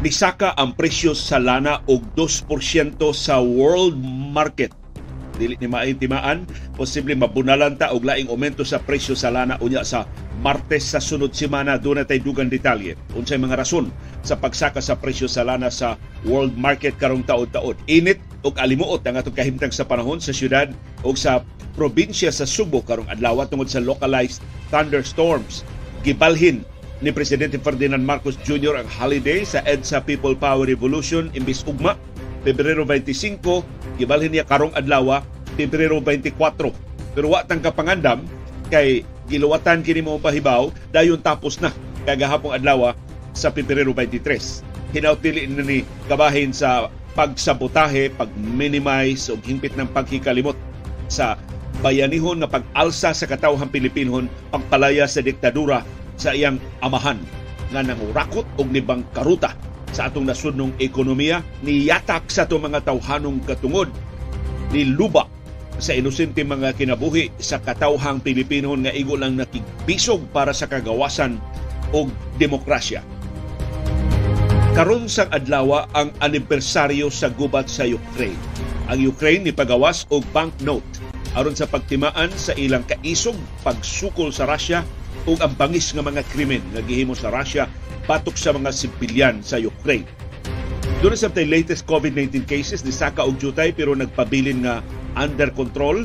Nisaka ang presyo sa lana og 2% sa world market. Dili ni maintimaan, posible mabunalan ta og laing aumento sa presyo sa lana unya sa Martes sa sunod semana doon na tayo dugang detalye. Unsay mga rason sa pagsaka sa presyo sa lana sa world market karong taon-taon. Init ug alimuot ang atong kahimtang sa panahon sa syudad ug sa probinsya sa Subo karong adlaw tungod sa localized thunderstorms. Gibalhin ni Presidente Ferdinand Marcos Jr. ang holiday sa EDSA People Power Revolution imbis ugma Pebrero 25 gibalhin niya karong adlaw Pebrero 24 pero wa tang kapangandam kay giluwatan kini mo pahibaw dayon tapos na. Kagahapong adlaw sa Pebrero 23 hinaut dili ni kabahin sa pagsabotahe, pag-minimize o hingpit ng paghikalimot sa bayanihon nga pag-alsa sa katawhang Pilipinon pagpalaya sa diktadura sa iyang amahan nga nangurakot og nibang karuta sa atong nasudnong ekonomiya niyatak sa atong mga tawhanong katungod ni luba sa inosente mga kinabuhi sa katawhang Pilipino nga igo lang nakigbisog para sa kagawasan og demokrasya. Karon sa adlaw ang anibersaryo sa gubat sa Ukraine. Ang Ukraine ni pagawas og banknote aron sa pagtimaan sa ilang kaisog pagsukol sa Russia ug ang bangis nga mga krimen nga gihimo sa Russia batok sa mga sibilyan sa Ukraine. Doon sa latest COVID-19 cases ni Saka og Jutay pero nagpabilin nga under control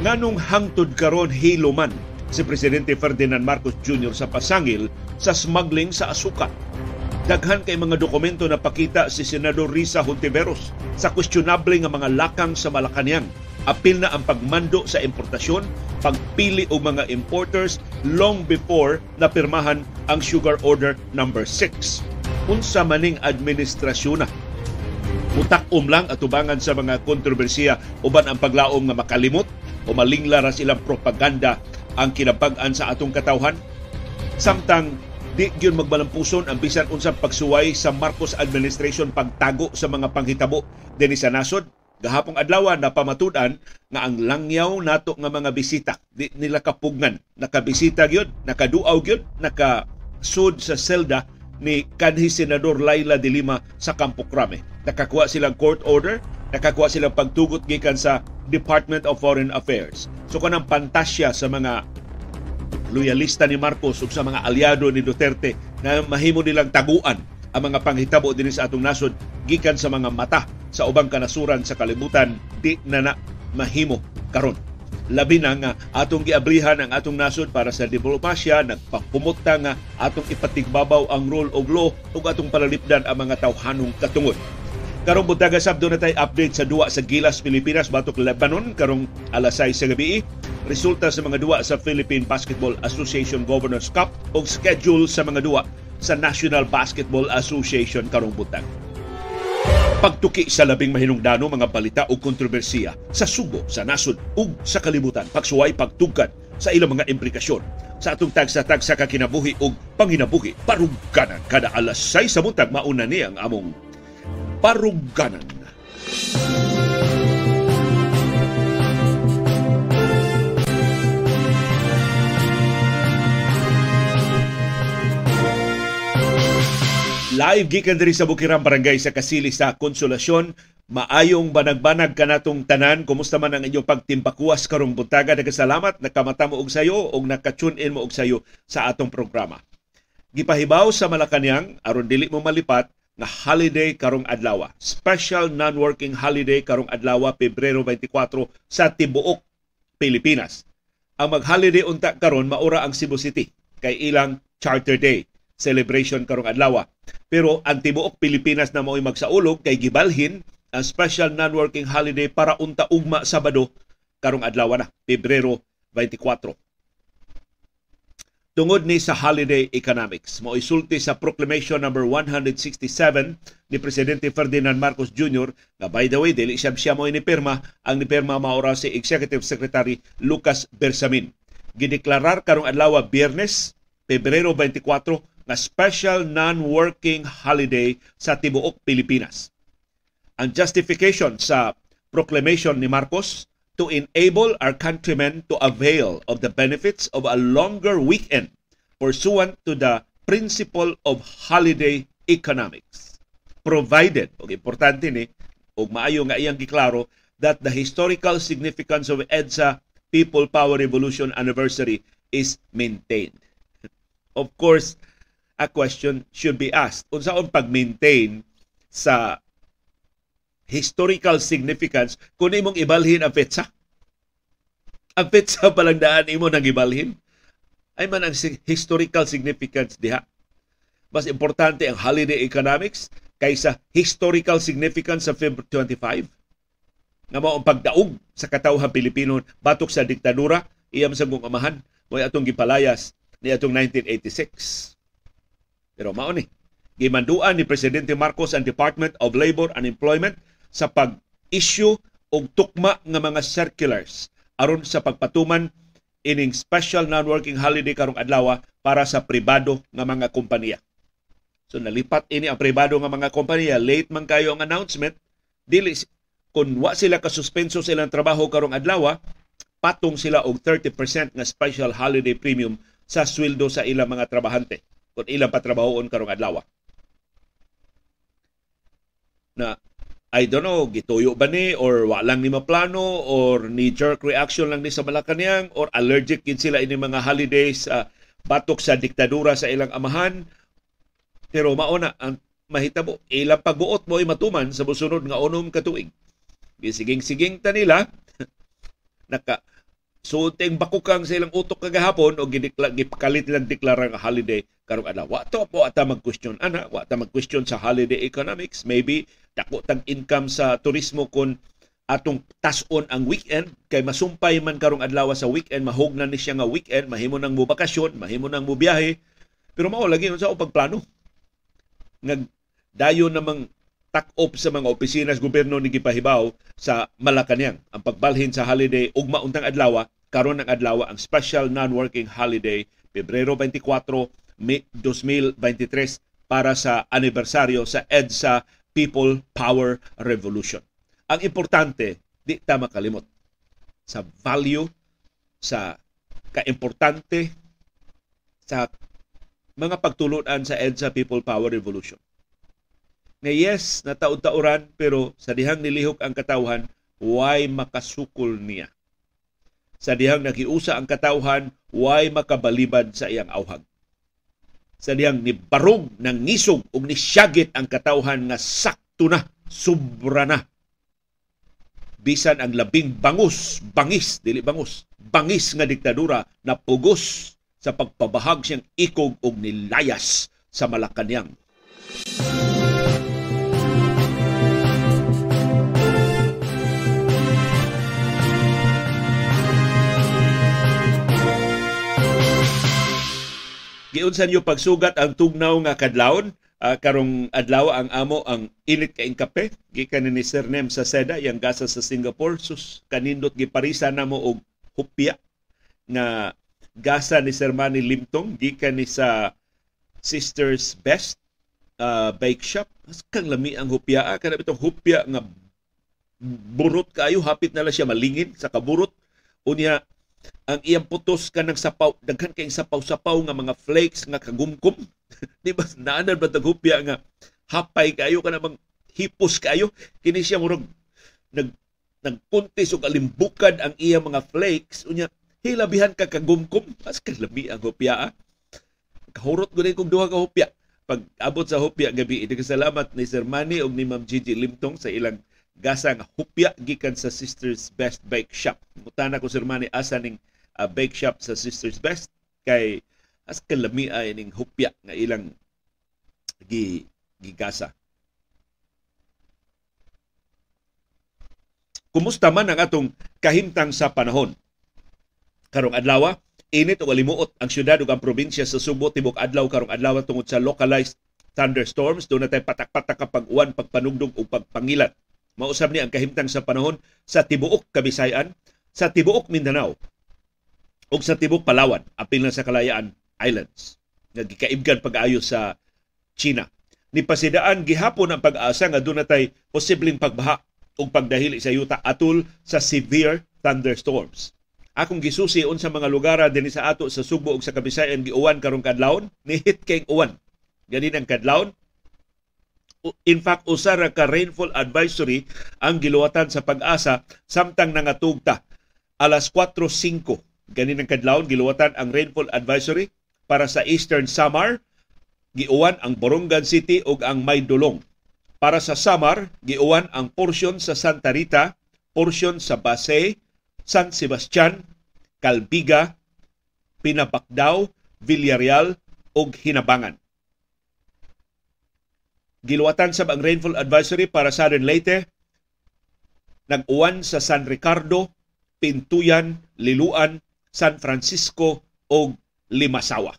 nganong hangtod karon hiloman si Presidente Ferdinand Marcos Jr. sa pasangil sa smuggling sa asuka. Daghan kay mga dokumento na pakita si Senador Risa Hontiveros sa questionable nga mga lakang sa Malacañang apil na ang pagmando sa importasyon, pagpili og mga importers long before napirmahan ang Sugar Order number 6. Unsa maning administrasyon na Mutakom lang atubangan sa mga kontrobersiya uban ang paglaom nga makalimot o malingla ra silang propaganda ang kinabag-an sa atong katawhan. Samtang di gyud magbalampuson ang bisan unsang pagsuway sa Marcos administration pagtago sa mga panghitabo. Dinhi sa nasod gahapong adlaw na pamatudan nga ang langyaw nato nga mga bisita. Di nila kapugnan. Nakabisita gyud nakaduaw gyud naka sud sa selda ni kanhi senador Laila de Lima sa Campo Crame nakakuha silang court order nakakuha silang pagtugot gikan sa Department of Foreign Affairs. So kanang pantasya sa mga loyalista ni Marcos ug sa mga aliado ni Duterte na mahimo nilang taguan ang mga panghitabo din sa atong nasod gikan sa mga mata sa ubang kanasuran sa kalibutan di na na mahimo karon. Labi na nga atong giabrihan ang atong nasod para sa diplomasya nagpapumutang nga atong ipatigbabaw ang rule of law ug atong palalipdan ang mga tawhanong katungod Karong buntaga sabdo na tay update sa duwa sa Gilas, Pilipinas, batok Lebanon, karong alas 6 sa gabi. Resulta sa mga duwa sa Philippine Basketball Association Governors Cup o schedule sa mga duwa sa National Basketball Association karong buntag. Pagtuki sa labing mahinungdano mga balita o kontrobersiya sa subo, sa nasod ug sa kalibutan. Pagsuway, pagtugkad sa ilang mga implikasyon sa atong tagsa-tagsa kakinabuhi ug panginabuhi. Paruganan kada alas 6 sa buntag mauna ni ang among Paruganan. Live gikan diri sa Bukirang Barangay sa Kasili sa Konsolasyon. Maayong banag-banag kanatong tanan. Kumusta man ang inyong pagtimbakuwas karong buntaga. Nagkasalamat, nakamata mo og sayo o nakatune in mo og sayo sa atong programa. Gipahibaw sa Malacañang aron dili mo malipat nga holiday karong adlaw. Special non-working holiday karong adlaw Pebrero 24 sa tibuok Pilipinas. Ang mag-holiday unta karon maura ang Cebu City kay ilang Charter Day celebration karong adlaw. Pero ang tibuok Pilipinas na mao'y magsaulog kay gibalhin ang special non-working holiday para unta ugma Sabado karong adlaw na, Pebrero 24. Tungod ni sa holiday economics, mo isulti sa Proclamation number 167 ni Presidente Ferdinand Marcos Jr. na by the way, dili siya siya mo inipirma, ang nipirma maura si Executive Secretary Lucas Bersamin. Gideklarar karong adlaw Biyernes, Pebrero 24 na special non-working holiday sa tibuok Pilipinas. Ang justification sa proclamation ni Marcos to enable our countrymen to avail of the benefits of a longer weekend pursuant to the principle of holiday economics. provided og importante ni og maayo nga iyang giklaro that the historical significance of EDSA People Power Revolution anniversary is maintained. Of course, a question should be asked. Unsaon pag-maintain sa historical significance kung imong ibalhin ang petsa? Ang petsa palang daan imo nang ibalhin? Ay man ang historical significance diha. Mas importante ang holiday economics kaysa historical significance sa February 25 nga mao ang pagdaog sa katawhan Pilipino batok sa diktadura iyam sa kong amahan mo atong gipalayas ni atong 1986 pero mao ni gimanduan ni presidente Marcos ang Department of Labor and Employment sa pag-issue og tukma nga mga circulars aron sa pagpatuman ining special non-working holiday karong adlaw para sa pribado nga mga kompanya. So nalipat ini ang pribado nga mga kompanya, late man kayo ang announcement, dili kung wa sila kasuspenso silang trabaho karong adlaw, patong sila og 30% nga special holiday premium sa sweldo sa ilang mga trabahante kung ilang patrabahoon karong adlaw. Na I don't know, gituyo ba ni or walang ni maplano or ni jerk reaction lang ni sa Malacanang or allergic kin sila ini mga holidays uh, batok sa diktadura sa ilang amahan. Pero mauna ang mahitabo ilang pagbuot mo ay matuman sa musunod nga unom ka tuig. Gisiging-siging ta nila naka suting bakukang sa ilang utok kagahapon o gidikla gipakalit lang deklara nga holiday karong adlaw. Wa to po ata mag-question ana, wa ta mag-question sa holiday economics. Maybe dako tag income sa turismo kon atong tason ang weekend. Kay masumpay man karong adlaw sa weekend mahugnan ni siya nga weekend mahimo nang mo bakasyon mahimo nang mo biyahe. Pero mao lagi sa pagplano. Nga dayon namang tak-op sa mga opisina sa gobyerno ni gipahibaw sa Malacañang ang pagbalhin sa holiday ug mauntang adlaw karon ng adlaw ang special non-working holiday Pebrero 24 2023 para sa anibersaryo sa EDSA People Power Revolution. Ang importante, di ta makalimot sa value, sa kaimportante, sa mga pagtulunan sa EDSA People Power Revolution. Na yes, na taon-tauran, pero sa dihang nilihok ang katawhan, why makasukol niya. Sa dihang nagiusa ang katawhan, why makabalibad sa iyang awhag sa diyang ni barog ng ngisog ug ni syagit ang katawhan nga sakto na sobra na bisan ang labing bangus bangis dili bangus bangis nga diktadura na pugos sa pagpabahag siyang ikog og nilayas sa Malacañang. Giunsan niyo pagsugat ang tugnaw nga kadlawon. Uh, karong adlaw ang amo ang init kaing kape. Gikan ni Sir Nem sa Seda yang gasa sa Singapore. Sus kanindot giparisa na mo og hupya nga gasa ni Sir Manny Limtong. Gikan ni sa Sisters Best uh, Bake Shop. Mas kang lami ang hupya. Ah, kana bitong hupya nga burot kayo hapit na lang siya malingin sa kaburot. Unya ang iyang putos ka ng sapaw, daghan kayong sapaw-sapaw nga mga flakes nga kagumkum. Di ba? Naanan ba tagupya nga hapay kayo ka namang hipos kayo. Kini siya murag nag nagpuntis o kalimbukan ang iya mga flakes. Unya, hilabihan ka kagumkum. Mas kalami ang hupya. Ah. Kahurot ko rin kong duha ka hupya. Pag abot sa hupya gabi, ito salamat ni Sir Manny o ni Ma'am Gigi Limtong sa ilang gasang hupya gikan sa Sisters Best Bake Shop. Mutana ko Sir Manny asa ning uh, bake shop sa Sisters Best kay as kalami ay ning hupya nga ilang gi gigasa. Kumusta man ang atong kahimtang sa panahon? Karong adlaw, init o alimuot ang syudad ug ang probinsya sa Subo tibok adlaw karong adlaw tungod sa localized thunderstorms. Doon na tayo patak-patak kapag uwan, pagpanugdog o pagpangilat. Mausab ni ang kahimtang sa panahon sa tibuok Kabisayan, sa tibuok Mindanao, ug sa tibok Palawan apil na sa Kalayaan Islands nga gikaibgan pag-ayo sa China. Ni pasidaan gihapon ang pag-asa nga natay posibleng pagbaha ug pagdahili sa yuta atul sa severe thunderstorms. Akong gisusi sa mga lugar dinhi sa ato sa Subo ug sa Kabisayan giuwan karong kadlawon ni hit kay uwan. Ganin ang kadlawon in fact usa ra ka rainfall advisory ang giluwatan sa pag-asa samtang nangatugta. Alas 4:05 ganin ang kadlawon giluwatan ang rainfall advisory para sa Eastern Samar giuwan ang Borongan City ug ang Maydulong. Para sa Samar giuwan ang porsyon sa Santa Rita porsyon sa Base San Sebastian Calbiga Pinabakdaw Villarreal ug Hinabangan giluwatan sab ang rainfall advisory para sa Southern Leyte nag-uwan sa San Ricardo, Pintuyan, Liluan, San Francisco o Limasawa.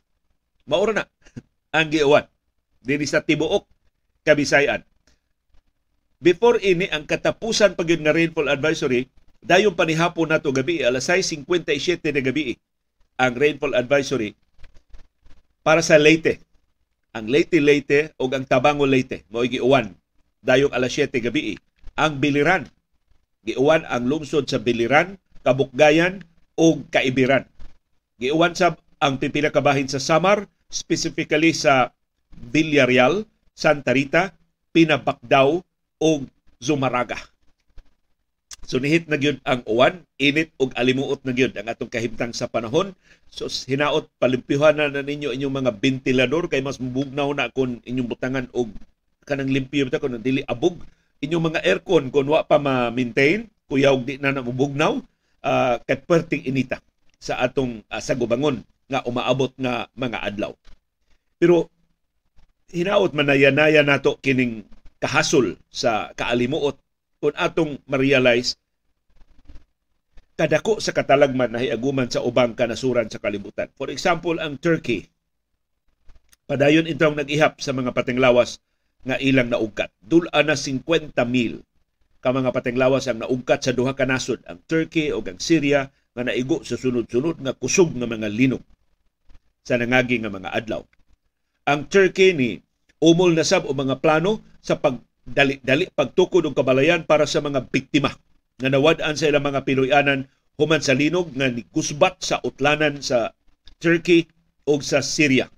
Maura na ang giuwan dinhi sa tibuok Kabisayan. Before ini ang katapusan pag nga rainfall advisory, dayon panihapon nato gabi alas 6:57 na gabi ang rainfall advisory para sa Leyte ang Leyte Leyte o ang Tabango Leyte. Mao giuwan. Dayong alas 7 gabi ang Biliran. Giuwan ang lungsod sa Biliran Kabukgayan o Kaibiran. Giuwan sa ang pipila kabahin sa Samar specifically sa Villarreal Santa Rita Pinabakdaw o Zumaraga So nihit na gyud ang uwan, init ug alimuot na gyud ang atong kahimtang sa panahon. So hinaot palimpyuhan na, na ninyo inyong mga ventilador kay mas mubugnaw na kun inyong butangan og kanang limpyo ta kun dili abog inyong mga aircon kun wa pa ma-maintain kuyaw di na namubugnaw uh, kay perting inita sa atong uh, sagubangon nga umaabot nga mga adlaw. Pero hinaot manayanaya nato kining kahasol sa kaalimuot kung atong ma-realize kadako sa katalagman na hiaguman sa ubang kanasuran sa kalibutan. For example, ang Turkey. Padayon itong nag-ihap sa mga patinglawas nga ilang naugkat. Dula na 50 mil ka mga patinglawas ang naugkat sa duha ka nasod, ang Turkey o ang Syria nga naigo sa sunod-sunod nga kusog nga mga linog sa nangagi nga mga adlaw. Ang Turkey ni umol na sab o mga plano sa pag dali-dali pagtukod og kabalayan para sa mga biktima nga nawad-an sa ilang mga Pinoyanan human sa linog nga kusbat sa utlanan sa Turkey o sa Syria.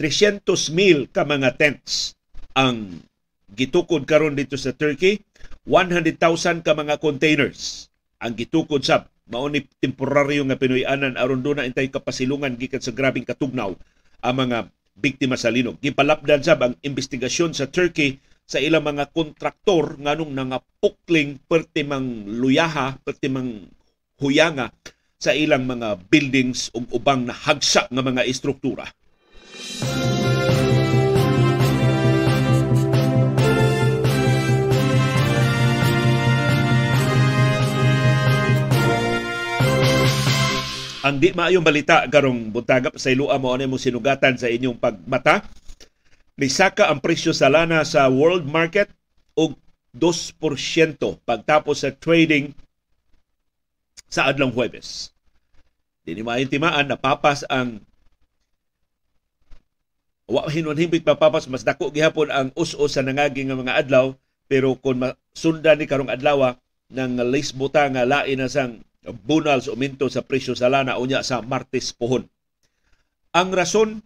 300,000 ka mga tents ang gitukod karon dito sa Turkey, 100,000 ka mga containers ang gitukod sa mao ni temporaryo nga Pinoyanan aron do na intay kapasilungan gikan sa grabing katugnaw ang mga biktima sa linog. Gipalapdan sab ang investigasyon sa Turkey sa ilang mga kontraktor nganong nangapukling pertimang luyaha, pertimang huyanga sa ilang mga buildings ug ubang nahagsa nga mga istruktura. Ang di maayong balita karong buntaga sa ilua mo mo sinugatan sa inyong pagmata nisaka ang presyo sa lana sa world market og 2% pagtapos sa trading sa adlang Huwebes. Dini maintimaan napapas ang wa hinunhimbig papapas mas dako gihapon ang us-us sa nangagi nga mga adlaw pero kung sundan ni karong adlaw ng lisbuta nga lain na sang bunal sa uminto sa presyo sa lana unya sa Martes pohon. Ang rason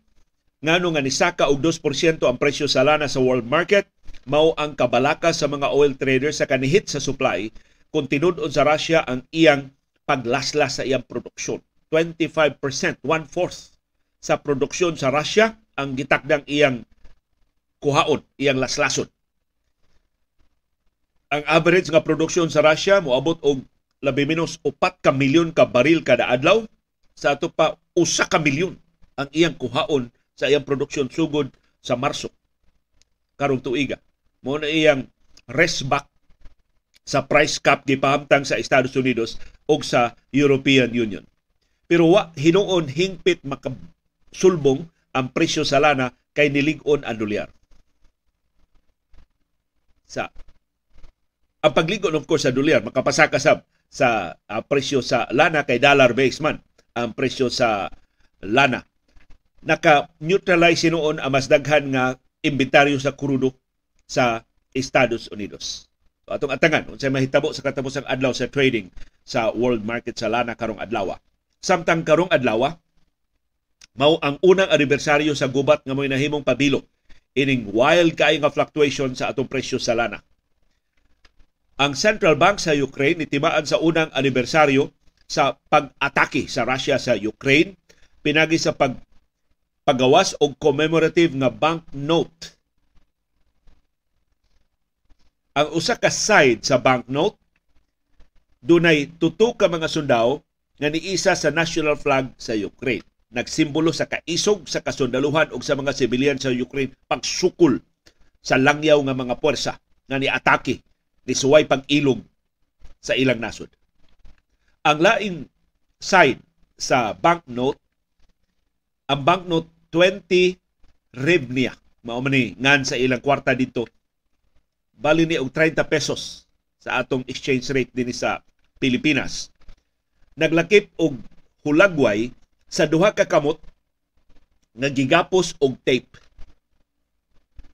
ngano nga nisaka og 2% ang presyo sa lana sa world market mao ang kabalaka sa mga oil traders sa kanihit sa supply kung tinud-on sa Russia ang iyang paglaslas sa iyang produksyon. 25%, one-fourth sa produksyon sa Russia ang gitakdang iyang kuhaon, iyang laslason. Ang average nga produksyon sa Russia moabot og labi minus upat ka milyon ka baril kada adlaw sa ato pa usa ka milyon ang iyang kuhaon sa iyang produksyon sugod sa Marso. Karong tuiga mo na iyang rest back sa price cap gipahamtang sa Estados Unidos o sa European Union. Pero wa hinuon hingpit makasulbong ang presyo sa lana kay nilig-on ang dolyar. Sa ang pagligon of course sa dolyar makapasaka sab sa uh, presyo sa lana kay dollar base man ang presyo sa lana. Naka-neutralize noon ang mas daghan nga inventaryo sa krudo sa Estados Unidos. So, atong atangan, unsay mahitabo sa katapusang adlaw sa trading sa world market sa lana karong adlaw. Samtang karong adlaw, mao ang unang anibersaryo sa gubat nga mo'y nahimong pabilo ining wild kay nga fluctuation sa atong presyo sa lana. Ang Central Bank sa Ukraine nitimaan sa unang anibersaryo sa pag-atake sa Russia sa Ukraine pinagi sa pag pagawas og commemorative nga banknote. Ang usa ka side sa banknote dunay tuto ka mga sundao nga niisa sa national flag sa Ukraine. Nagsimbolo sa kaisog sa kasundaluhan ug sa mga sibilyan sa Ukraine pagsukol sa langyaw nga mga puwersa nga niatake ni suway pag-ilog sa ilang nasod. Ang laing side sa banknote, ang banknote 20 rivnia, mao man ngan sa ilang kwarta dito, bali ni og 30 pesos sa atong exchange rate dinhi sa Pilipinas. Naglakip og hulagway sa duha ka kamot nga gigapos og tape.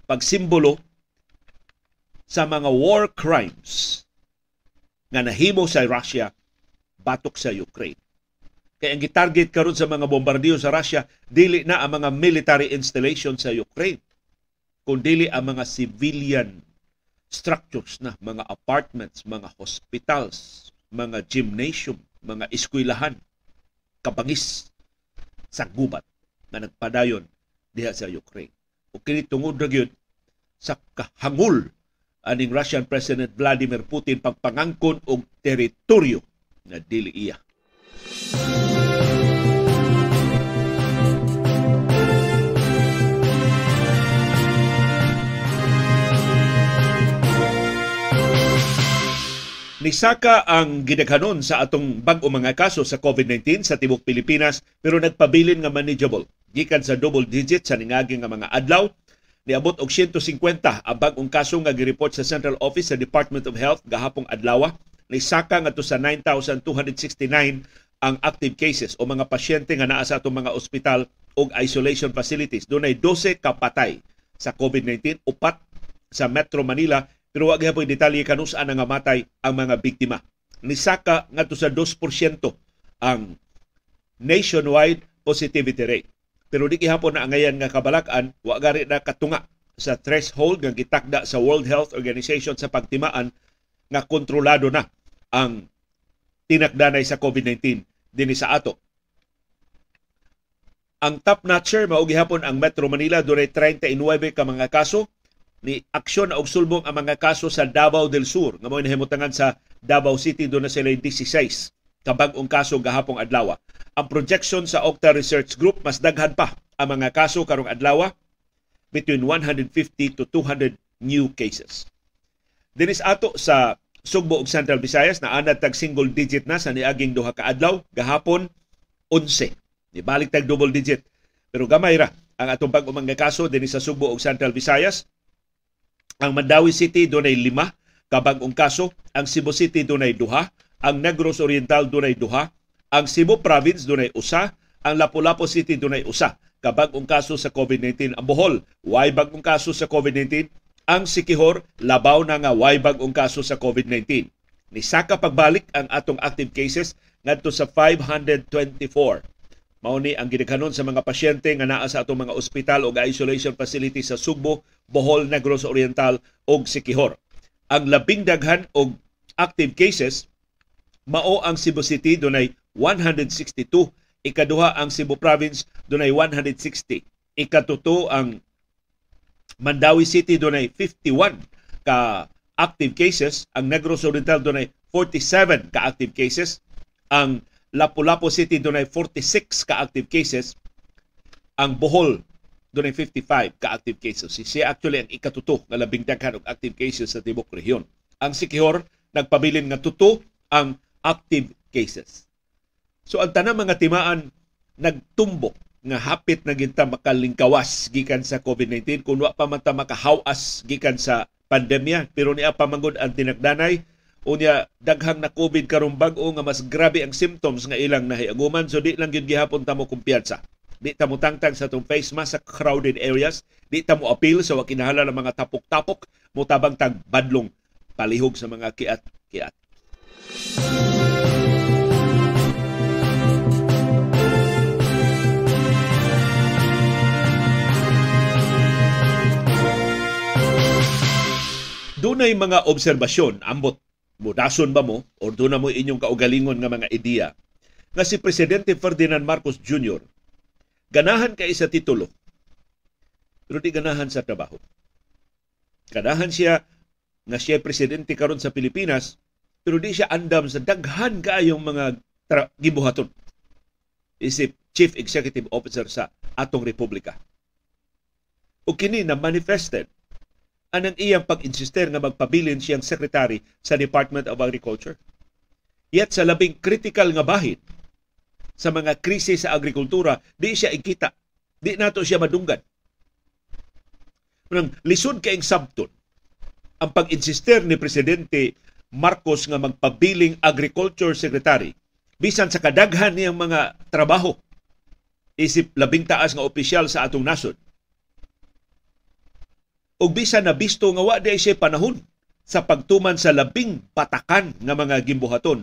Pagsimbolo sa mga war crimes nga nahimo sa Russia batok sa Ukraine. Kaya ang gitarget karon sa mga bombardiyo sa Russia dili na ang mga military installation sa Ukraine kundi ang mga civilian structures na mga apartments, mga hospitals, mga gymnasium, mga eskwelahan kabangis sa gubat na nagpadayon diha sa Ukraine. O kini tungod gyud sa kahangul aning Russian President Vladimir Putin pagpangangkon og teritoryo na dili iya. Nisaka ang gidaghanon sa atong bag-o mga kaso sa COVID-19 sa tibok Pilipinas pero nagpabilin nga manageable. Gikan sa double digit sa ningagi nga mga adlaw, niabot og 150 ang bag-ong kaso nga gireport sa Central Office sa Department of Health gahapong adlaw. Nisaka nga to sa 9,269 ang active cases o mga pasyente nga naa sa atong mga ospital o isolation facilities. Doon ay 12 kapatay sa COVID-19, upat sa Metro Manila pero wag gyapon detalye kanus ana nga matay ang mga biktima. Nisaka ngadto sa 2% ang nationwide positivity rate. Pero di gihapon na angayan nga kabalakan, wa gari na katunga sa threshold nga gitakda sa World Health Organization sa pagtimaan nga kontrolado na ang tinakdanay sa COVID-19 dinhi sa ato. Ang top notcher mao gihapon ang Metro Manila dunay 39 ka mga kaso ni aksyon og sulbong ang mga kaso sa Davao del Sur nga mao nahimutangan sa Davao City do na sila 16 kabag-ong kaso gahapong adlaw. Ang projection sa Octa Research Group mas daghan pa ang mga kaso karong adlaw between 150 to 200 new cases. Dinis ato sa Sugbo ug Central Visayas na anad tag single digit na sa niaging duha ka adlaw gahapon 11. Ni balik tag double digit. Pero gamay ra ang atong bag mga kaso dinhi sa Sugbo ug Central Visayas ang Mandawi City dunay lima kabag-ong kaso, ang Cebu City dunay duha, ang Negros Oriental dunay duha, ang Cebu Province dunay usa, ang Lapu-Lapu City dunay usa kabag-ong kaso sa COVID-19. Ang Bohol, way bagong kaso sa COVID-19. Ang Sikihor, labaw na nga way bagong kaso sa COVID-19. Ni saka pagbalik ang atong active cases ngadto sa 524 Mao ni ang gidaghanon sa mga pasyente nga naa sa atong mga ospital o isolation facility sa Sugbo, Bohol, Negros Oriental ug Siquijor. Ang labing daghan og active cases mao ang Cebu City dunay 162, ikaduha ang Cebu Province dunay 160, ikatuto ang Mandawi City dunay 51 ka active cases, ang Negros Oriental dunay 47 ka active cases, ang Lapu-Lapu City dunay 46 ka active cases. Ang Bohol dunay 55 ka active cases. Si siya actually ang ikatuto nga labing daghan og active cases sa tibok rehiyon. Ang Sikihor nagpabilin nga tuto ang active cases. So ang tanang mga timaan nagtumbok nga hapit na ginta makalingkawas gikan sa COVID-19 kun wa pa man ta makahawas gikan sa pandemya pero niya pamangod ang tinagdanay. Unya daghang na COVID karong bag-o nga mas grabe ang symptoms nga ilang nahiaguman. So di lang gyud gihapon ta mo kumpiyansa. Di ta mo tangtang sa tong face mask sa crowded areas. Di ta mo appeal sa wakinahala ng mga tapok-tapok. Mo tabang tag badlong palihog sa mga kiat-kiat dunay mga obserbasyon ambot mudason ba mo o na mo inyong kaugalingon nga mga ideya nga si Presidente Ferdinand Marcos Jr. ganahan kay sa titulo pero di ganahan sa trabaho. Ganahan siya nga siya presidente karon sa Pilipinas pero di siya andam sa daghan kaayong mga tra- gibuhaton. Isip Chief Executive Officer sa atong republika. O kini na manifested anang iyang pag-insister nga magpabilin siyang secretary sa Department of Agriculture. Yet sa labing critical nga bahid sa mga krisis sa agrikultura, di siya ikita. Di nato siya madunggan. Nang lisod kaing sabton ang pag-insister ni Presidente Marcos nga magpabiling agriculture secretary bisan sa kadaghan niyang mga trabaho isip labing taas nga opisyal sa atong nasod ug bisan na bisto nga wa di siya panahon sa pagtuman sa labing patakan nga mga gimbuhaton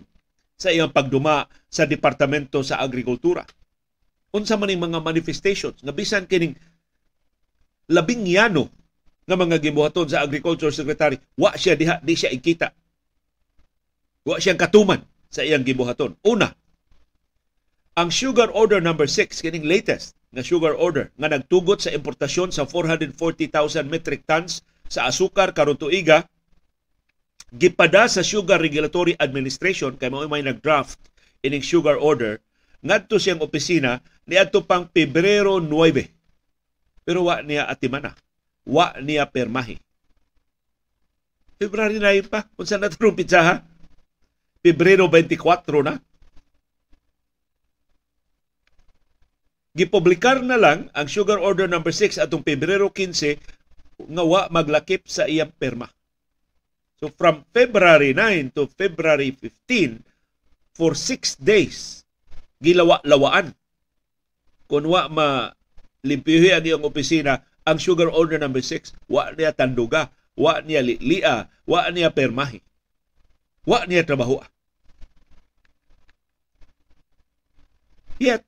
sa iyang pagduma sa Departamento sa Agrikultura. Unsa man mga manifestations nga bisan kining labing yano nga mga gimbuhaton sa Agriculture Secretary, wa siya diha, di siya ikita. Wa siyang katuman sa iyang gimbuhaton. Una, ang Sugar Order number 6, kining latest nga sugar order nga nagtugot sa importasyon sa 440,000 metric tons sa asukar karon tuiga gipada sa Sugar Regulatory Administration kay mao may nag-draft ining sugar order ngadto siyang opisina niadto pang Pebrero 9 pero wa niya atimana wa niya permahi February 9 pa unsa na tarong pitsaha Pebrero 24 na gipublikar na lang ang Sugar Order number 6 atong Pebrero 15 nga wa maglakip sa iyang perma. So from February 9 to February 15 for 6 days gilawa-lawaan kung wa ma limpyuhi ang iyong opisina ang Sugar Order number 6 wa niya tanduga, wa niya lilia, wa niya permahi. Wa niya trabaho. Yet,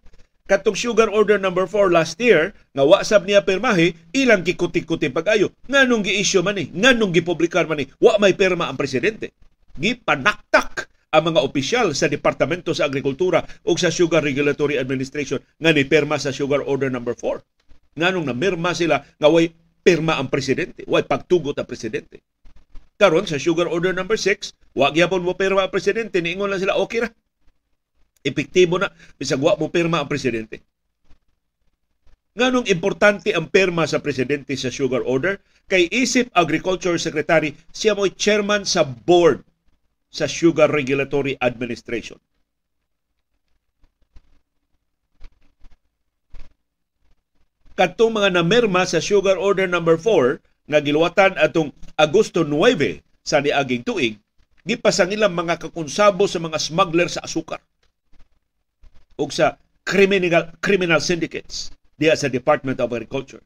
katong sugar order number 4 last year nga wa sab niya permahe ilang gikuti-kuti pag-ayo. Nganong gi-issue man ni? Nganong gipublikar man ni? Wa may perma ang presidente. Gipanaktak ang mga opisyal sa Departamento sa Agrikultura o sa Sugar Regulatory Administration nga ni perma sa Sugar Order number 4 nganong namirma sila nga way perma ang presidente way pagtugot ang presidente karon sa Sugar Order number 6 wa gyapon mo perma ang presidente niingon lang sila okay ra epektibo na bisag wa mo pirma ang presidente. Nganong importante ang pirma sa presidente sa sugar order kay isip Agriculture Secretary siya mo'y chairman sa board sa Sugar Regulatory Administration. Katong mga namirma sa Sugar Order number 4 nga giluwatan atong Agosto 9 sa niaging tuig, gipasang ilang mga kakonsabo sa mga smuggler sa asukar ug sa criminal criminal syndicates diya sa Department of Agriculture.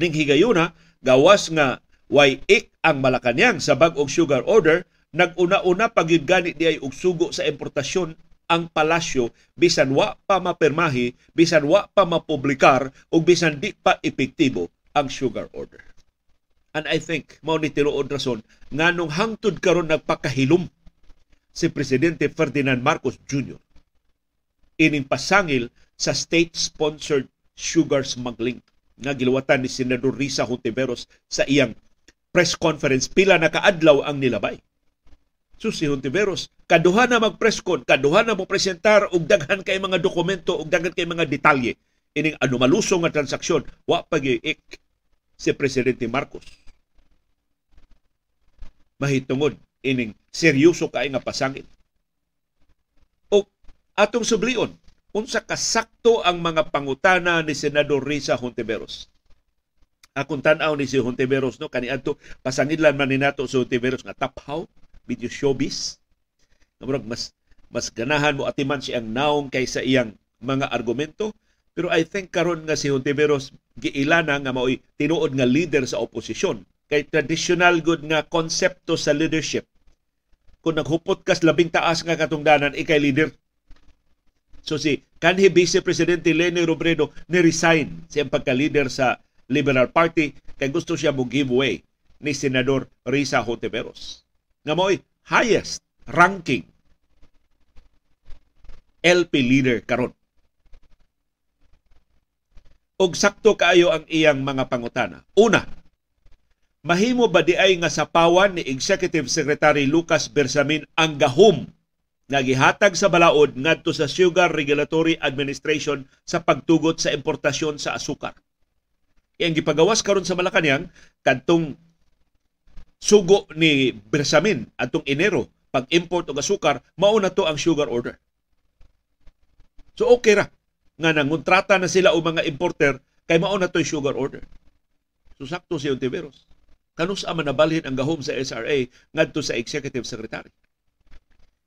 Ning higayuna gawas nga way ik ang Malacañang sa bag-ong sugar order naguna-una pagyud gani diay og sugo sa importasyon ang palasyo bisan wa pa mapirmahi, bisan wa pa mapublikar ug bisan di pa epektibo ang sugar order. And I think mao ni tiluod rason nganong hangtod karon nagpakahilom si presidente Ferdinand Marcos Jr ining pasangil sa state-sponsored sugar smuggling nga giluwatan ni Senador Risa Hontiveros sa iyang press conference pila na kaadlaw ang nilabay. So si Hontiveros, kaduha na mag-press con, kaduha na mo presentar og daghan kay mga dokumento og daghan kay mga detalye ining anomalusong nga transaksyon wa pag-iik si Presidente Marcos. Mahitungod ining seryoso kay nga pasangil atong sublion unsa kasakto ang mga pangutana ni Senador Risa Hontiveros. Akong tan-aw ni si Hontiveros no kaniadto pasangidlan man ni nato si Hontiveros nga taphaw video showbiz. Namurag mas mas ganahan mo atiman siyang naong kaysa iyang mga argumento pero I think karon nga si Hontiveros giilana nga mao'y tinuod nga leader sa oposisyon kay traditional good nga konsepto sa leadership kung naghupot kas labing taas nga katungdanan ikay leader So si kanhi Vice Presidente Leni Robredo ni resign siyang pagka-leader sa Liberal Party kay gusto siya mo give way ni Senador Risa Hontiveros. Nga mo'y highest ranking LP leader karon. Og sakto kaayo ang iyang mga pangutana. Una, mahimo ba di ay nga sapawan ni Executive Secretary Lucas Bersamin ang gahom nga gihatag sa balaod ngadto sa Sugar Regulatory Administration sa pagtugot sa importasyon sa asukar. Iyang gipagawas karon sa Malacañang kadtong sugo ni Bersamin atong Enero pag-import og asukar mao na to ang sugar order. So okay ra nga nangontrata na sila o mga importer kay mao na to'y sugar order. So sakto si Ontiveros. Kanus man nabalhin ang gahom sa SRA ngadto sa executive secretary.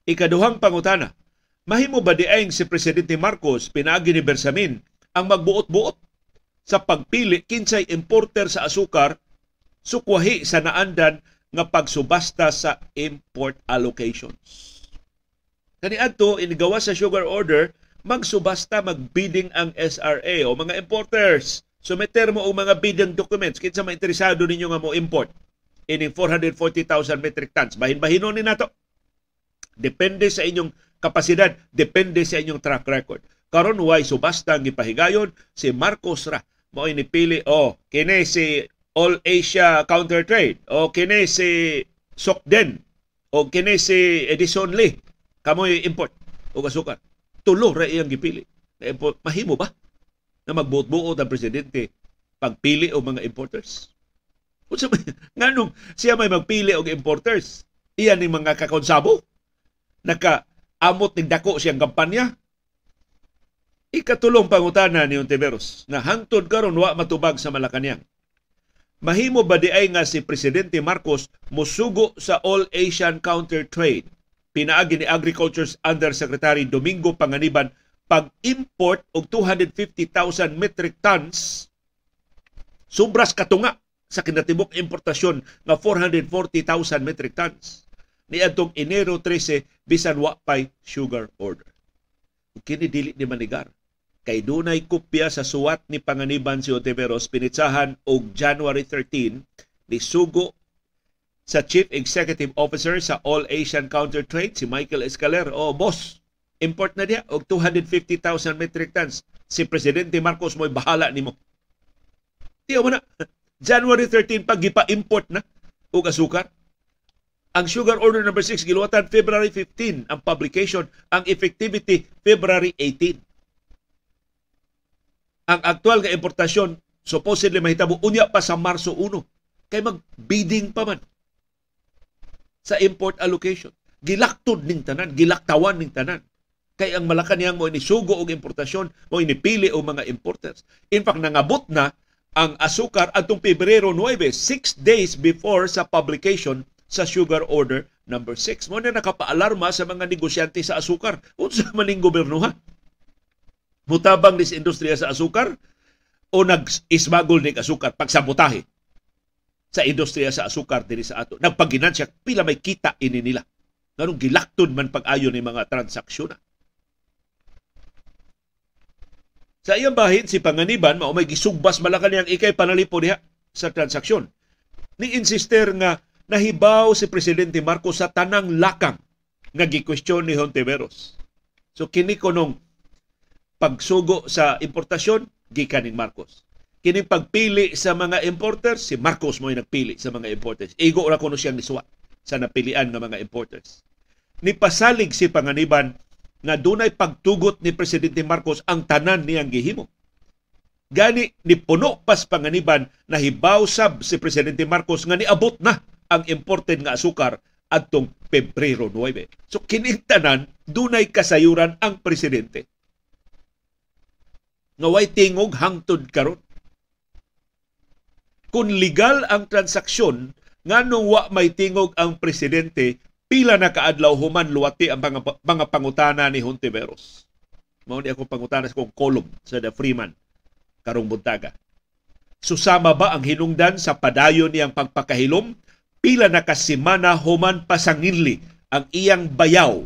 Ikaduhang pangutana, mahimo ba diayng si Presidente Marcos pinaagi ni Bersamin ang magbuot-buot sa pagpili kinsay importer sa asukar sukwahi sa naandan nga pagsubasta sa import allocations. Kaniadto inigawa sa sugar order magsubasta magbidding ang SRA o mga importers. Sumeter mo og mga bidding documents. Kinsa interesado ninyo nga mo import? Ining 440,000 metric tons. Bahin-bahinon ni nato. Depende sa inyong kapasidad, depende sa inyong track record. Karon way subasta ang gipahigayon. Si Marcos ra mo inipili oh kini si All Asia Counter Trade. O kini si Sokden. O kini si Edison Lee. Kamoy import. O asukar tulo ra iyang gipili. Mahimo ba na magbuot-buot ang presidente pagpili o mga importers? Unsa may nganong siya may magpili og importers? Iyan ni mga kakonsabo? Naka amot ning dako siyang kampanya? Ikatulong pangutana ni Ontiveros na hangtod karon wa matubag sa Malacañang. Mahimo ba di ay nga si Presidente Marcos musugo sa All Asian Counter Trade pinaagi ni Agriculture's Undersecretary Domingo Panganiban pag-import og 250,000 metric tons subras katunga sa kinatibok importasyon nga 440,000 metric tons ni adtong Enero 13 bisan wa pay sugar order. Kini dili ni manigar kay dunay kopya sa suwat ni Panganiban si Oteveros pinitsahan og January 13 ni sugo sa Chief Executive Officer sa All Asian Counter Trade, si Michael Escaler. O, oh, boss, import na diya og 250,000 metric tons. Si Presidente Marcos mo'y bahala nimo. Tiyo mo na, January 13 pag gipa-import na og asukar. Ang Sugar Order number 6 giluwatan February 15 ang publication, ang effectivity February 18. Ang aktual nga importasyon supposedly mahitabo unya pa sa Marso 1 kay mag-bidding pa man sa import allocation. Gilaktod ning tanan, gilaktawan ning tanan. Kay ang Malacanang mo inisugo og importasyon, mo inipili og mga importers. In fact, nangabot na ang asukar atong Pebrero 9, six days before sa publication sa sugar order number 6. Mo na nakapaalarma sa mga negosyante sa asukar. Unsa man ning gobyerno ha? Mutabang dis industriya sa asukar o nag-ismagol ning asukar pagsabotahe sa industriya sa asukar diri sa ato. Nagpaginansya pila may kita ini nila. Ganong gilaktod man pag-ayo ni mga transaksyon. Sa iyang bahin, si Panganiban, mao may gisugbas malakan niyang ikay panalipo diha sa transaksyon. Ni insister nga nahibaw si Presidente Marcos sa tanang lakang nga gikwestiyon ni Hontiveros. So kini ko nung pagsugo sa importasyon, gikan ni Marcos kini pagpili sa mga importers, si Marcos mo nagpili sa mga importers. Igo ra kuno siyang nisuwat sa napilian ng mga importers. Nipasalig si Panganiban nga dunay pagtugot ni Presidente Marcos ang tanan niyang gihimo. Gani ni puno pas panganiban na hibaw sab si Presidente Marcos nga niabot na ang imported nga asukar adtong Pebrero 9. So kining tanan dunay kasayuran ang presidente. Nga way tingog hangtod karon kung legal ang transaksyon nganong wa may tingog ang presidente pila na kaadlaw human luwati ang mga, mga pangutana ni Hontiveros. Mao ni ako pangutana sa kong column sa The Freeman karong buntaga. Susama ba ang hinungdan sa padayon niyang pagpakahilom? Pila na kasimana human pasanginli ang iyang bayaw.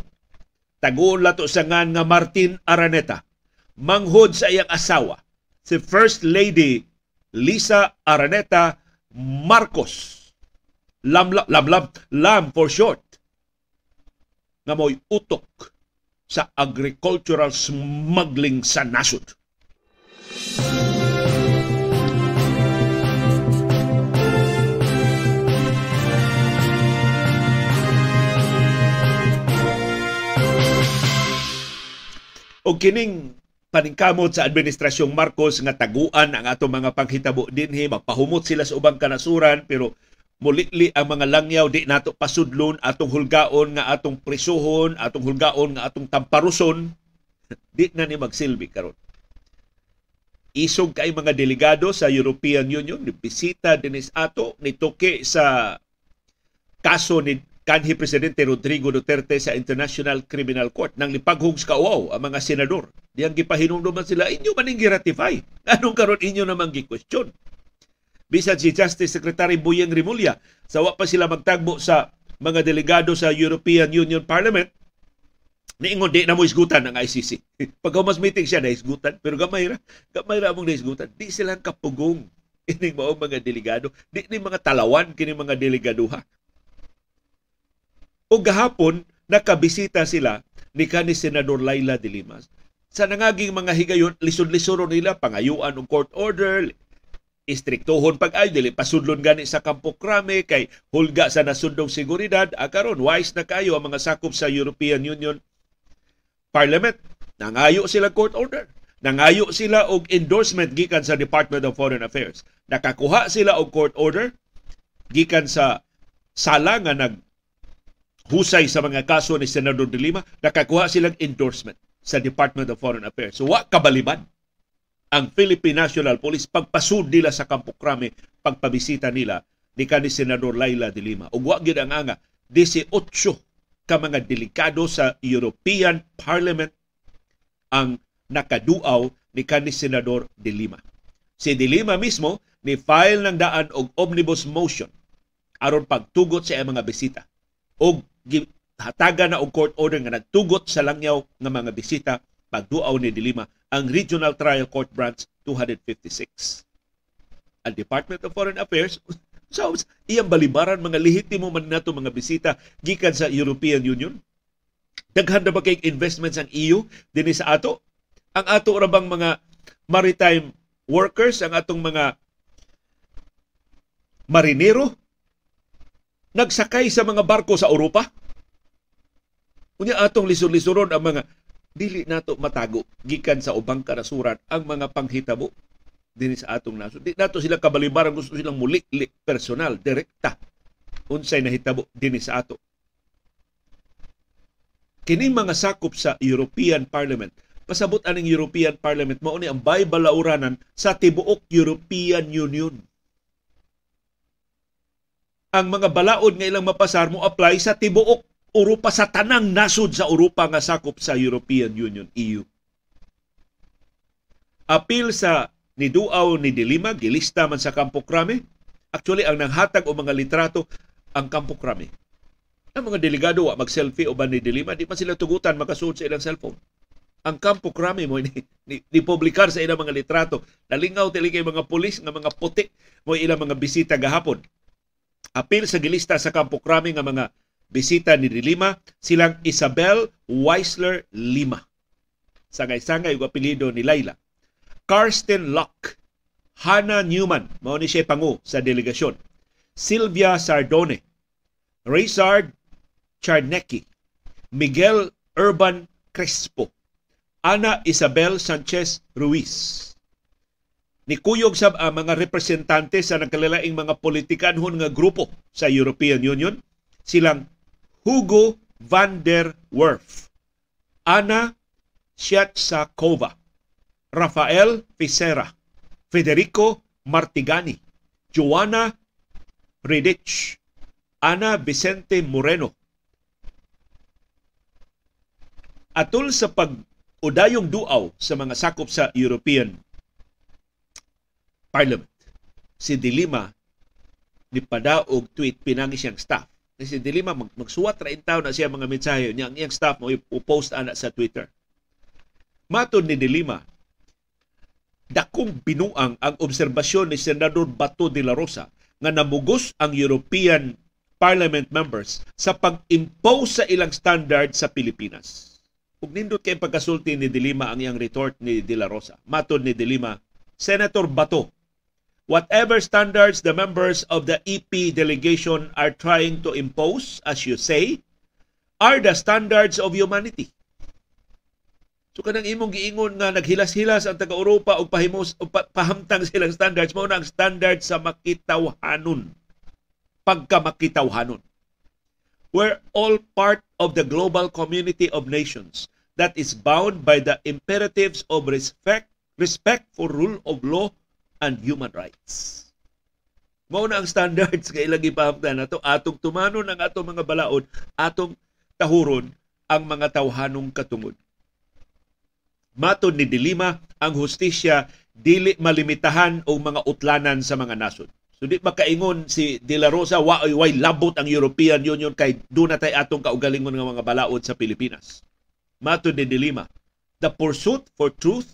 Taguon lato sa ngan nga Martin Araneta. Manghod sa iyang asawa, si First Lady Lisa Araneta Marcos lam lam lam lam, lam for short nga mo'y utok sa agricultural smuggling sa nasod. O kining paningkamot sa administrasyong Marcos nga taguan ang ato mga panghitabo. Dinhi magpahumot sila sa ubang kanasuran pero mulitli ang mga langyaw di nato pasudlon atong hulgaon nga atong prisuhon atong hulgaon nga atong tamparuson. Di na ni magsilbi karon. Isog kay mga delegado sa European Union ni bisita dinis ato ni toke sa kaso ni kanhi Presidente Rodrigo Duterte sa International Criminal Court nang lipaghog sa kauaw ang mga senador. Diyang gipahinumduman sila, inyo maning gi-ratify. Anong karon inyo namang gi-question? Bisan si Justice Secretary Buyeng Rimulya, sawa pa sila magtagbo sa mga delegado sa European Union Parliament, niingon di na mo isgutan ang ICC. Pag mas meeting siya na isgutan, pero gamay ra, gamay ra mong isgutan. Di silang kapugong ining mao mga delegado, di ni mga talawan kini mga delegaduha. O gahapon, nakabisita sila ni kanis Senador Laila de Limas. Sa nangaging mga higayon, lisod-lisoro nila, pangayuan og court order, istriktohon pag ay dili pasudlon gani sa Kampo Krame kay hulga sa nasundong seguridad akaron wise na kayo ang mga sakop sa European Union Parliament. Nangayo sila court order. Nangayo sila og endorsement gikan sa Department of Foreign Affairs. Nakakuha sila og court order gikan sa sala nga nag husay sa mga kaso ni Senador De Lima, nakakuha silang endorsement sa Department of Foreign Affairs. So, wa kabaliban ang Philippine National Police pagpasud nila sa Kampo Krame, pagpabisita nila ni kani Senador Laila De Lima. Ug wa gid ang anga 18 ka mga delikado sa European Parliament ang nakaduaw ni kani Senador De Lima. Si De Lima mismo ni file ng daan og omnibus motion aron pagtugot sa mga bisita og hatagan na og court order nga nagtugot sa langyaw nga mga bisita pagduaw ni Dilima ang Regional Trial Court Branch 256. Ang Department of Foreign Affairs so, iyang balibaran mga lehitimo man nato mga bisita gikan sa European Union. Daghan ba kay investments ang EU dinhi sa ato? Ang ato ra bang mga maritime workers, ang atong mga marinero nagsakay sa mga barko sa Europa. Unya atong lisod-lisoron ang mga dili nato matago gikan sa ubang kanasuran ang mga panghitabo dinhi sa atong nasod. Di nato sila kabalibaran gusto silang muli personal, direkta unsay nahitabo dinhi sa ato. Kini mga sakop sa European Parliament pasabot aning European Parliament mao ni ang baybalauranan sa tibuok European Union ang mga balaod nga ilang mapasar mo apply sa tibuok Europa sa tanang nasod sa Europa nga sakop sa European Union EU. Apil sa ni Duaw ni Dilima gilista man sa Kampo Krame. Actually ang nanghatag o mga litrato ang Kampo Krame. Ang mga delegado wa mag-selfie o ba ni Dilima, di pa sila tugutan makasuot sa ilang cellphone. Ang Kampo Krame mo ni, ni, ni publikar sa ilang mga litrato. Nalingaw tili kay mga pulis nga mga puti mo ilang mga bisita gahapon Apil sa gilista sa Kampo Krami nga mga bisita ni Lima silang Isabel Weisler Lima. Sangay-sangay yung apelido ni Laila. Karsten Locke, Hannah Newman, mao ni siya pangu sa delegasyon. Sylvia Sardone, Rizard Charnecki, Miguel Urban Crespo, Ana Isabel Sanchez Ruiz, ni kuyog sab ang mga representante sa nagkalilaing mga politikanhon nga grupo sa European Union silang Hugo van der Werf, Ana Shiatsakova, Rafael Fisera, Federico Martigani, Joanna Redich, Ana Vicente Moreno. Atul sa pag-udayong duaw sa mga sakop sa European Parliament. Si Dilima ni padaog tweet pinangi siyang staff. Si Dilima mag magsuwat ra intaw na siya mga mensahe niya ang iyang staff mo i-post ana sa Twitter. Matod ni Dilima, dakong binuang ang obserbasyon ni Senador Bato de la Rosa nga namugos ang European parliament members sa pag-impose sa ilang standard sa Pilipinas. Ug nindot kay pagkasulti ni Dilima ang iyang retort ni De La Rosa. Matod ni Dilima, Senator Bato, whatever standards the members of the EP delegation are trying to impose, as you say, are the standards of humanity. So kanang imong giingon nga naghilas-hilas ang taga-Europa og pahimos o pahamtang silang standards mao na ang standard sa makitawhanon. Pagka makitawhanon. We're all part of the global community of nations that is bound by the imperatives of respect, respect for rule of law and human rights. Mao na ang standards nga ilang ipahamtan nato atong tumanon ang atong mga balaod, atong tahuron ang mga tawhanong katungod Matod ni Dilima, ang hustisya dili malimitahan og mga utlanan sa mga nasod. So di makaingon si De La Rosa wa way labot ang European Union kay do na tay atong kaugalingon nga mga balaod sa Pilipinas. Matod ni Dilima, the pursuit for truth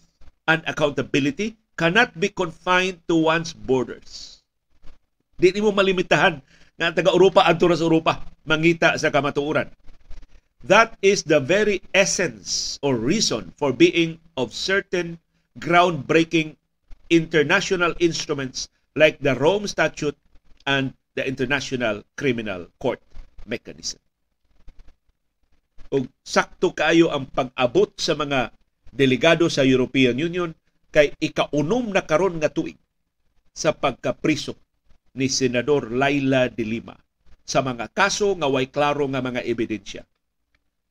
and accountability cannot be confined to one's borders. Di mo malimitahan nga taga Europa adto sa Europa mangita sa kamatuoran. That is the very essence or reason for being of certain groundbreaking international instruments like the Rome Statute and the International Criminal Court mechanism. Ug sakto kaayo ang pag-abot sa mga delegado sa European Union kay ikaunom na karon nga tuig sa pagkapriso ni Senador Laila de Lima sa mga kaso nga way klaro nga mga ebidensya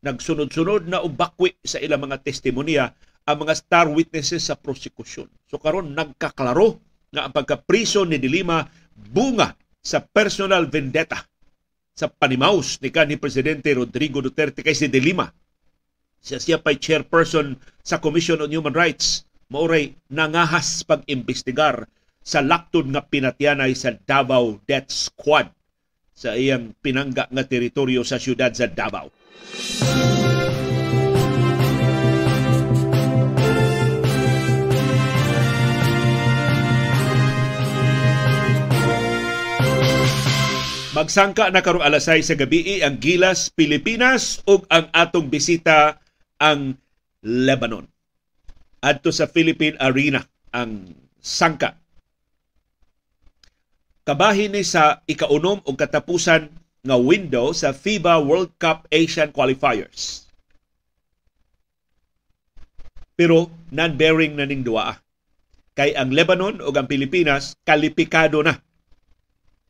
nagsunod-sunod na ubakwi sa ilang mga testimonya ang mga star witnesses sa prosekusyon. So karon nagkaklaro nga ang pagkapriso ni Dilima bunga sa personal vendetta sa panimaus ni kanhi Presidente Rodrigo Duterte kay si Dilima. Siya siya pa'y chairperson sa Commission on Human Rights. Mauray nangahas pag-imbestigar sa laktod nga pinatyanay sa Davao Death Squad sa iyang pinangga nga teritoryo sa siyudad sa Davao. Magsangka na karong alasay sa gabi ang Gilas, Pilipinas ug ang atong bisita ang Lebanon. Adto sa Philippine Arena ang sangka. Kabahin ni sa ikaunom o katapusan nga window sa FIBA World Cup Asian Qualifiers. Pero non-bearing na ning duwa. Kay ang Lebanon o ang Pilipinas kalipikado na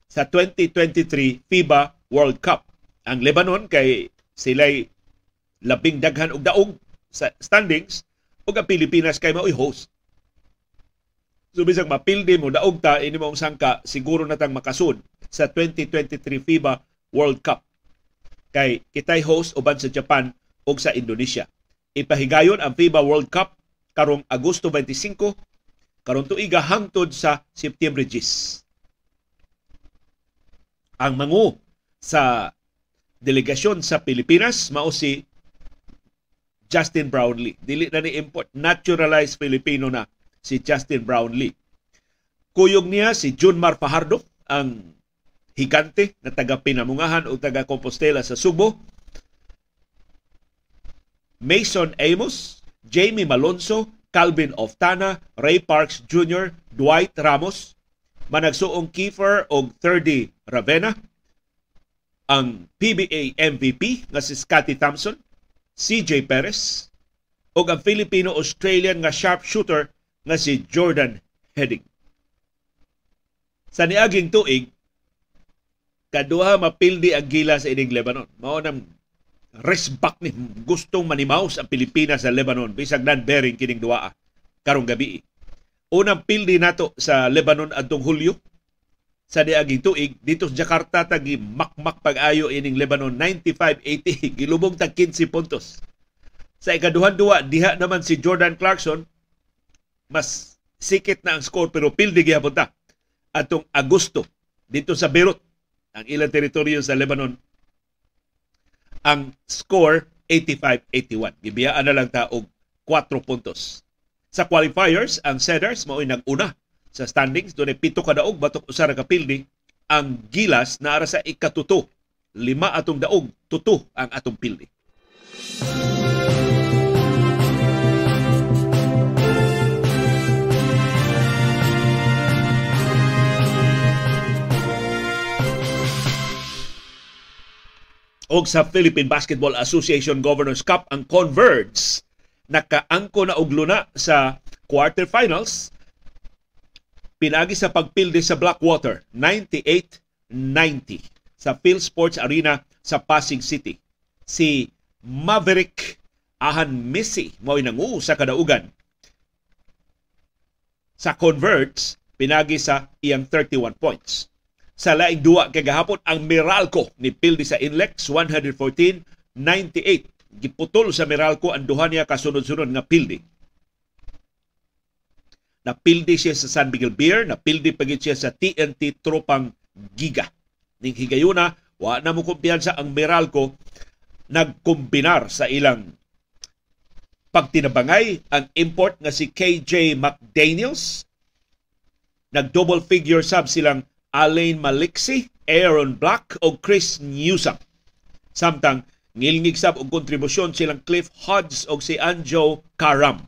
sa 2023 FIBA World Cup. Ang Lebanon kay sila'y labing daghan og daog sa standings ug ang Pilipinas kay mao'y host. So bisag mapildi mo daog ta ini mo sangka siguro natang makasud sa 2023 FIBA World Cup. Kay kitay host uban sa Japan ug sa Indonesia. Ipahigayon ang FIBA World Cup karong Agosto 25 karong tuiga hangtod sa September 10. Ang mangu sa delegasyon sa Pilipinas mao si Justin Brownlee. Dili na ni import naturalized Filipino na si Justin Brownlee. Kuyog niya si Junmar Fajardo ang higante na taga Pinamungahan o taga Compostela sa Subo. Mason Amos, Jamie Malonzo, Calvin Oftana, Ray Parks Jr., Dwight Ramos, managsuong Kiefer o 30 Ravena, ang PBA MVP nga si Scotty Thompson, CJ Perez, o ang Filipino-Australian nga sharpshooter nga si Jordan Heading. Sa niaging tuig, kaduha mapildi ang gila sa ining Lebanon. Mao nang resback ni gustong manimaus ang Pilipinas sa Lebanon bisag non-bearing kining duaa karong gabi. Unang pildi nato sa Lebanon adtong Hulyo sa diaging tuig dito sa Jakarta tagi makmak pag-ayo ining Lebanon 95-80 gilubong tag 15 puntos. Sa ikaduhan duwa diha naman si Jordan Clarkson mas sikit na ang score pero pildi gyapon ta atong Agosto dito sa Beirut ang ilang teritoryo sa Lebanon. Ang score 85-81. Gibiyaan na lang ta og 4 puntos. Sa qualifiers, ang Cedars mao'y nag-una sa standings. Doon ay pito kadaog batok usara ka pildi. Ang Gilas naara sa ikatuto lima atong daog, tuto ang atong pildi. og sa Philippine Basketball Association Governors Cup ang Converge nakaangko na og luna sa quarterfinals pinagi sa pagpilde sa Blackwater 98-90 sa Phil Sports Arena sa Pasig City si Maverick Ahan Messi mao nangu sa kadaugan sa Converge pinagi sa iyang 31 points sa laing duwa kay gahapon ang Meralco ni Pildi sa Inlex 114-98. Giputol sa Meralco ang duha niya kasunod-sunod nga Pildi. Napildi siya sa San Miguel Beer, napildi pagit siya sa TNT Tropang Giga. Ning higayuna, wa na mo kumpiyansa ang Meralco nagkombinar sa ilang pagtinabangay ang import nga si KJ McDaniels. Nag-double figure sub silang Alain Maliksi, Aaron Black o Chris Newsom. Samtang ngilngig sab og kontribusyon silang Cliff Hodges o si Anjo Karam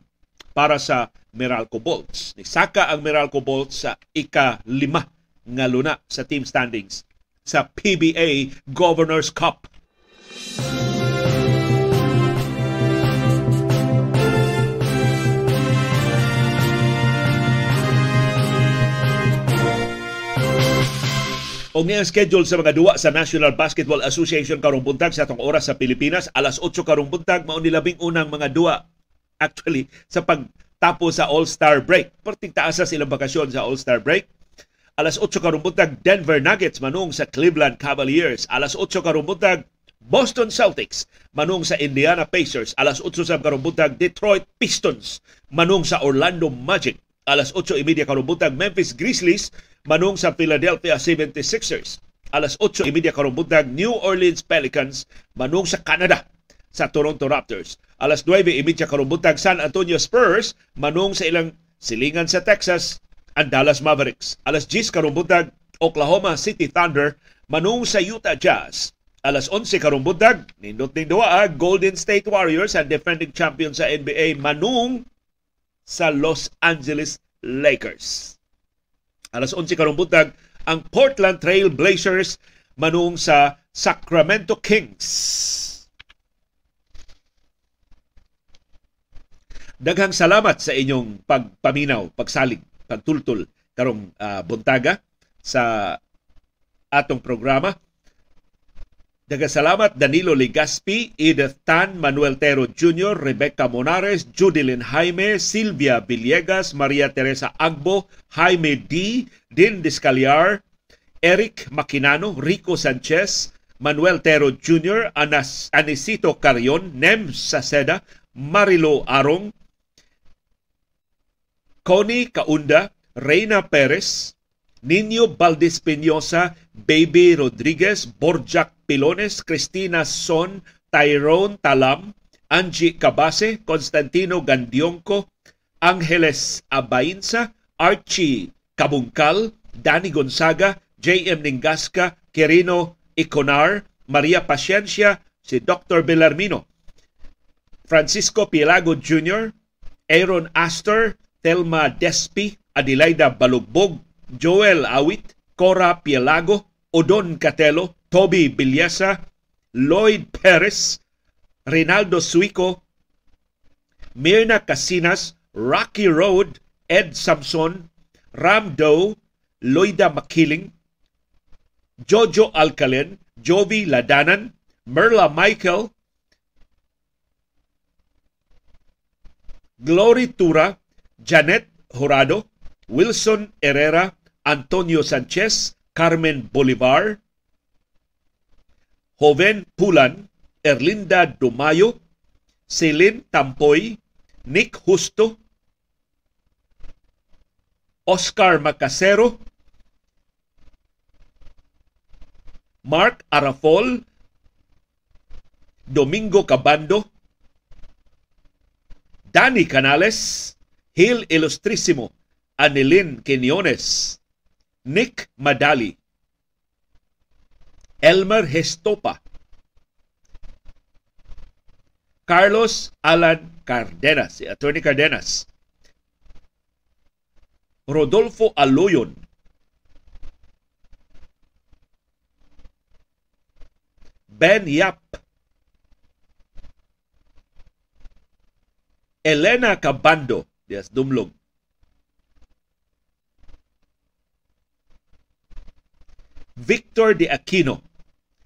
para sa Meralco Bolts. Nisaka ang Meralco Bolts sa ika-lima nga luna sa team standings sa PBA Governors Cup. Og niya schedule sa mga duwa sa National Basketball Association karong buntag sa atong oras sa Pilipinas alas 8 karong buntag mao ni labing unang mga duwa actually sa pagtapos sa All-Star break. Perting taas sa silang bakasyon sa All-Star break. Alas 8 karong buntag Denver Nuggets manung sa Cleveland Cavaliers. Alas 8 karong buntag Boston Celtics manung sa Indiana Pacers. Alas 8 sa karong buntag Detroit Pistons manung sa Orlando Magic. Alas 8.30 karong buntag Memphis Grizzlies manung sa Philadelphia 76ers. Alas 8.30 karong buntag New Orleans Pelicans manung sa Canada sa Toronto Raptors. Alas 9.30 karong buntag San Antonio Spurs manung sa ilang silingan sa Texas ang Dallas Mavericks. Alas 10 karong buntag Oklahoma City Thunder manung sa Utah Jazz. Alas 11 karong buntag, nindot ning duwa Golden State Warriors ang defending champion sa NBA manung sa Los Angeles Lakers alas 11 karong buntag ang Portland Trail Blazers manung sa Sacramento Kings. Daghang salamat sa inyong pagpaminaw, pagsalig, pagtultol karong uh, buntaga sa atong programa. Dagasalamat Danilo Ligaspi, Edith Tan, Manuel Tero Jr., Rebecca Monares, Judilyn Jaime, Silvia Villegas, Maria Teresa Agbo, Jaime D., Din Discaliar, Eric Maquinano, Rico Sanchez, Manuel Tero Jr., Anas, Anisito Carion, Nem Saceda, Marilo Arong, Connie Kaunda, Reina Perez, Nino Valdez Peñosa, Baby Rodriguez, Borjak Pilones, Cristina Son, Tyrone Talam, Angie Cabase, Constantino Gandionco, Angeles Abainsa, Archie Kabungkal, Danny Gonzaga, J.M. Ningasca, Quirino Iconar, Maria Paciencia, si Dr. Belarmino, Francisco Pielago Jr., Aaron Astor, Telma Despi, Adelaida Balugbog, Joel Awit, Cora Pielago, Odon Catelo, Toby Bilyasa, Lloyd Perez, Rinaldo Suico, Mirna Casinas, Rocky Road, Ed Samson, Ram Doe, Loida Makiling, Jojo Alcalen, Jovi Ladanan, Merla Michael, Glory Tura, Janet Horado, Wilson Herrera, Antonio Sanchez, Carmen Bolivar, Joven Pulan, Erlinda Dumayo, Celine Tampoy, Nick Justo, Oscar Macasero, Mark Arafol, Domingo Cabando, Danny Canales, Hill Ilustrísimo, Anilin Quinones, Nick Madali, Elmer Hestopa, Carlos Alan Cardenas, si Attorney Cardenas, Rodolfo Aloyon, Ben Yap, Elena Cabando, yes, Dumlog, Victor de Aquino,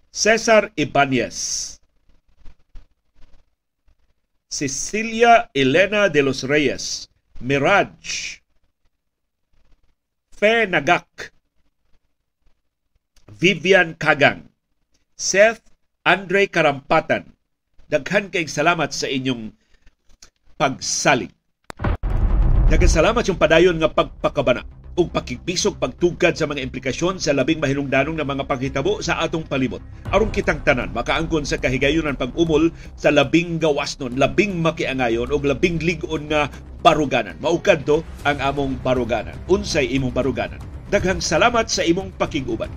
Cesar Ibanez, Cecilia Elena de los Reyes, Mirage, Fe Nagak, Vivian Kagang, Seth Andre Karampatan. Daghan kayong salamat sa inyong pagsalig. Daghang salamat yung padayon nga pagpakabana ug pakigbisog pagtugkad sa mga implikasyon sa labing mahinungdanong nga mga panghitabo sa atong palibot. Aron kitang tanan makaangkon sa kahigayunan pag-umol sa labing gawas nun, labing makiangayon ug labing lig-on nga baruganan. Maukad to ang among baruganan. Unsay imong baruganan. Daghang salamat sa imong pakiguban.